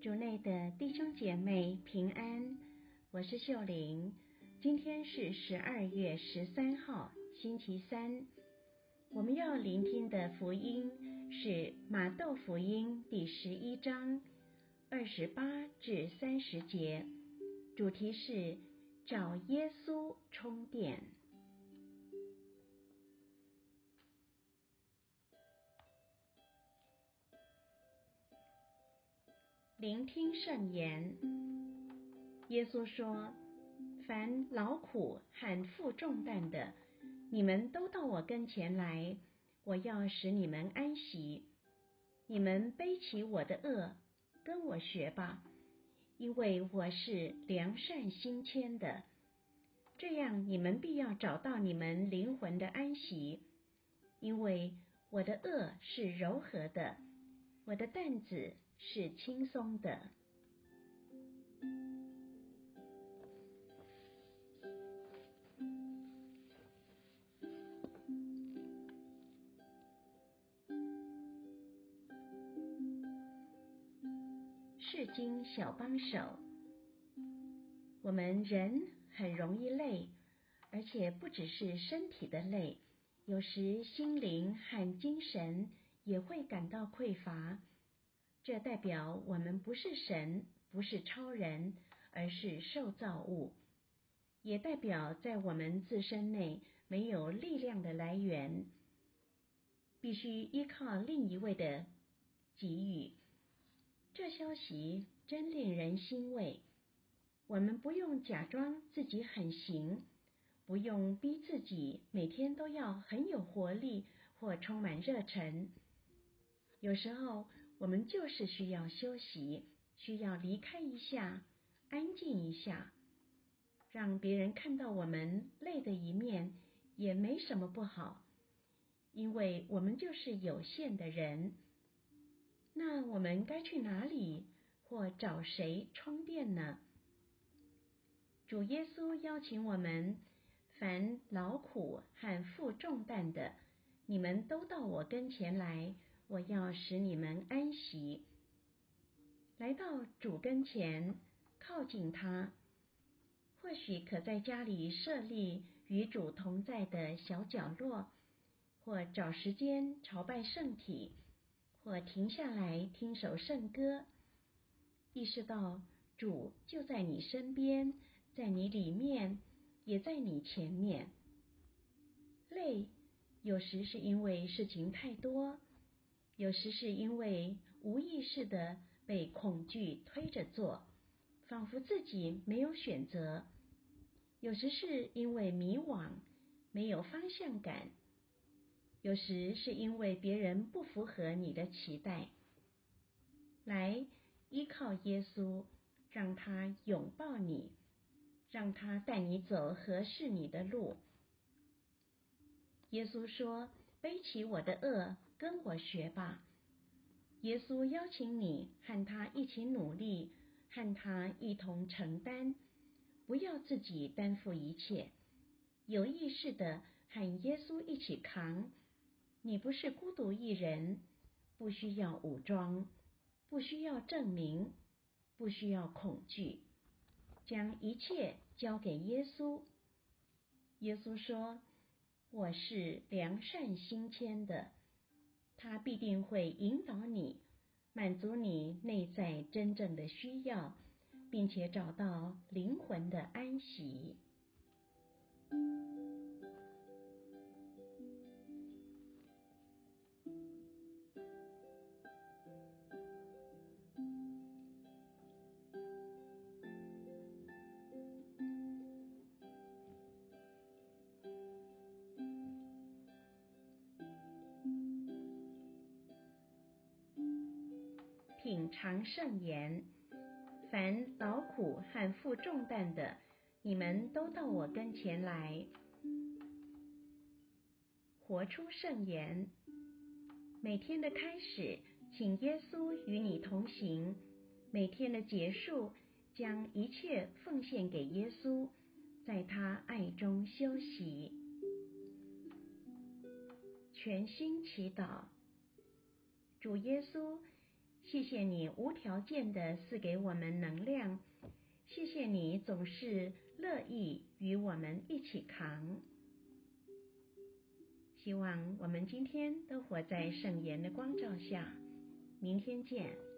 主内的弟兄姐妹平安，我是秀玲。今天是十二月十三号，星期三。我们要聆听的福音是马窦福音第十一章二十八至三十节，主题是找耶稣充电。聆听圣言，耶稣说：“凡劳苦和负重担的，你们都到我跟前来，我要使你们安息。你们背起我的轭，跟我学吧，因为我是良善心谦的。这样你们必要找到你们灵魂的安息，因为我的轭是柔和的，我的担子。”是轻松的。是经小帮手，我们人很容易累，而且不只是身体的累，有时心灵和精神也会感到匮乏。这代表我们不是神，不是超人，而是受造物，也代表在我们自身内没有力量的来源，必须依靠另一位的给予。这消息真令人欣慰。我们不用假装自己很行，不用逼自己每天都要很有活力或充满热忱。有时候，我们就是需要休息，需要离开一下，安静一下，让别人看到我们累的一面，也没什么不好，因为我们就是有限的人。那我们该去哪里或找谁充电呢？主耶稣邀请我们：凡劳苦和负重担的，你们都到我跟前来。我要使你们安息，来到主跟前，靠近他。或许可在家里设立与主同在的小角落，或找时间朝拜圣体，或停下来听首圣歌，意识到主就在你身边，在你里面，也在你前面。累，有时是因为事情太多。有时是因为无意识的被恐惧推着做，仿佛自己没有选择；有时是因为迷惘，没有方向感；有时是因为别人不符合你的期待。来依靠耶稣，让他拥抱你，让他带你走合适你的路。耶稣说：“背起我的轭。”跟我学吧。耶稣邀请你和他一起努力，和他一同承担，不要自己担负一切，有意识的和耶稣一起扛。你不是孤独一人，不需要武装，不需要证明，不需要恐惧，将一切交给耶稣。耶稣说：“我是良善心谦的。”他必定会引导你，满足你内在真正的需要，并且找到灵魂的安息。常圣言，凡劳苦和负重担的，你们都到我跟前来。活出圣言，每天的开始，请耶稣与你同行；每天的结束，将一切奉献给耶稣，在他爱中休息。全心祈祷。主耶稣，谢谢你无条件的赐给我们能量，谢谢你总是乐意与我们一起扛。希望我们今天都活在圣言的光照下。明天见。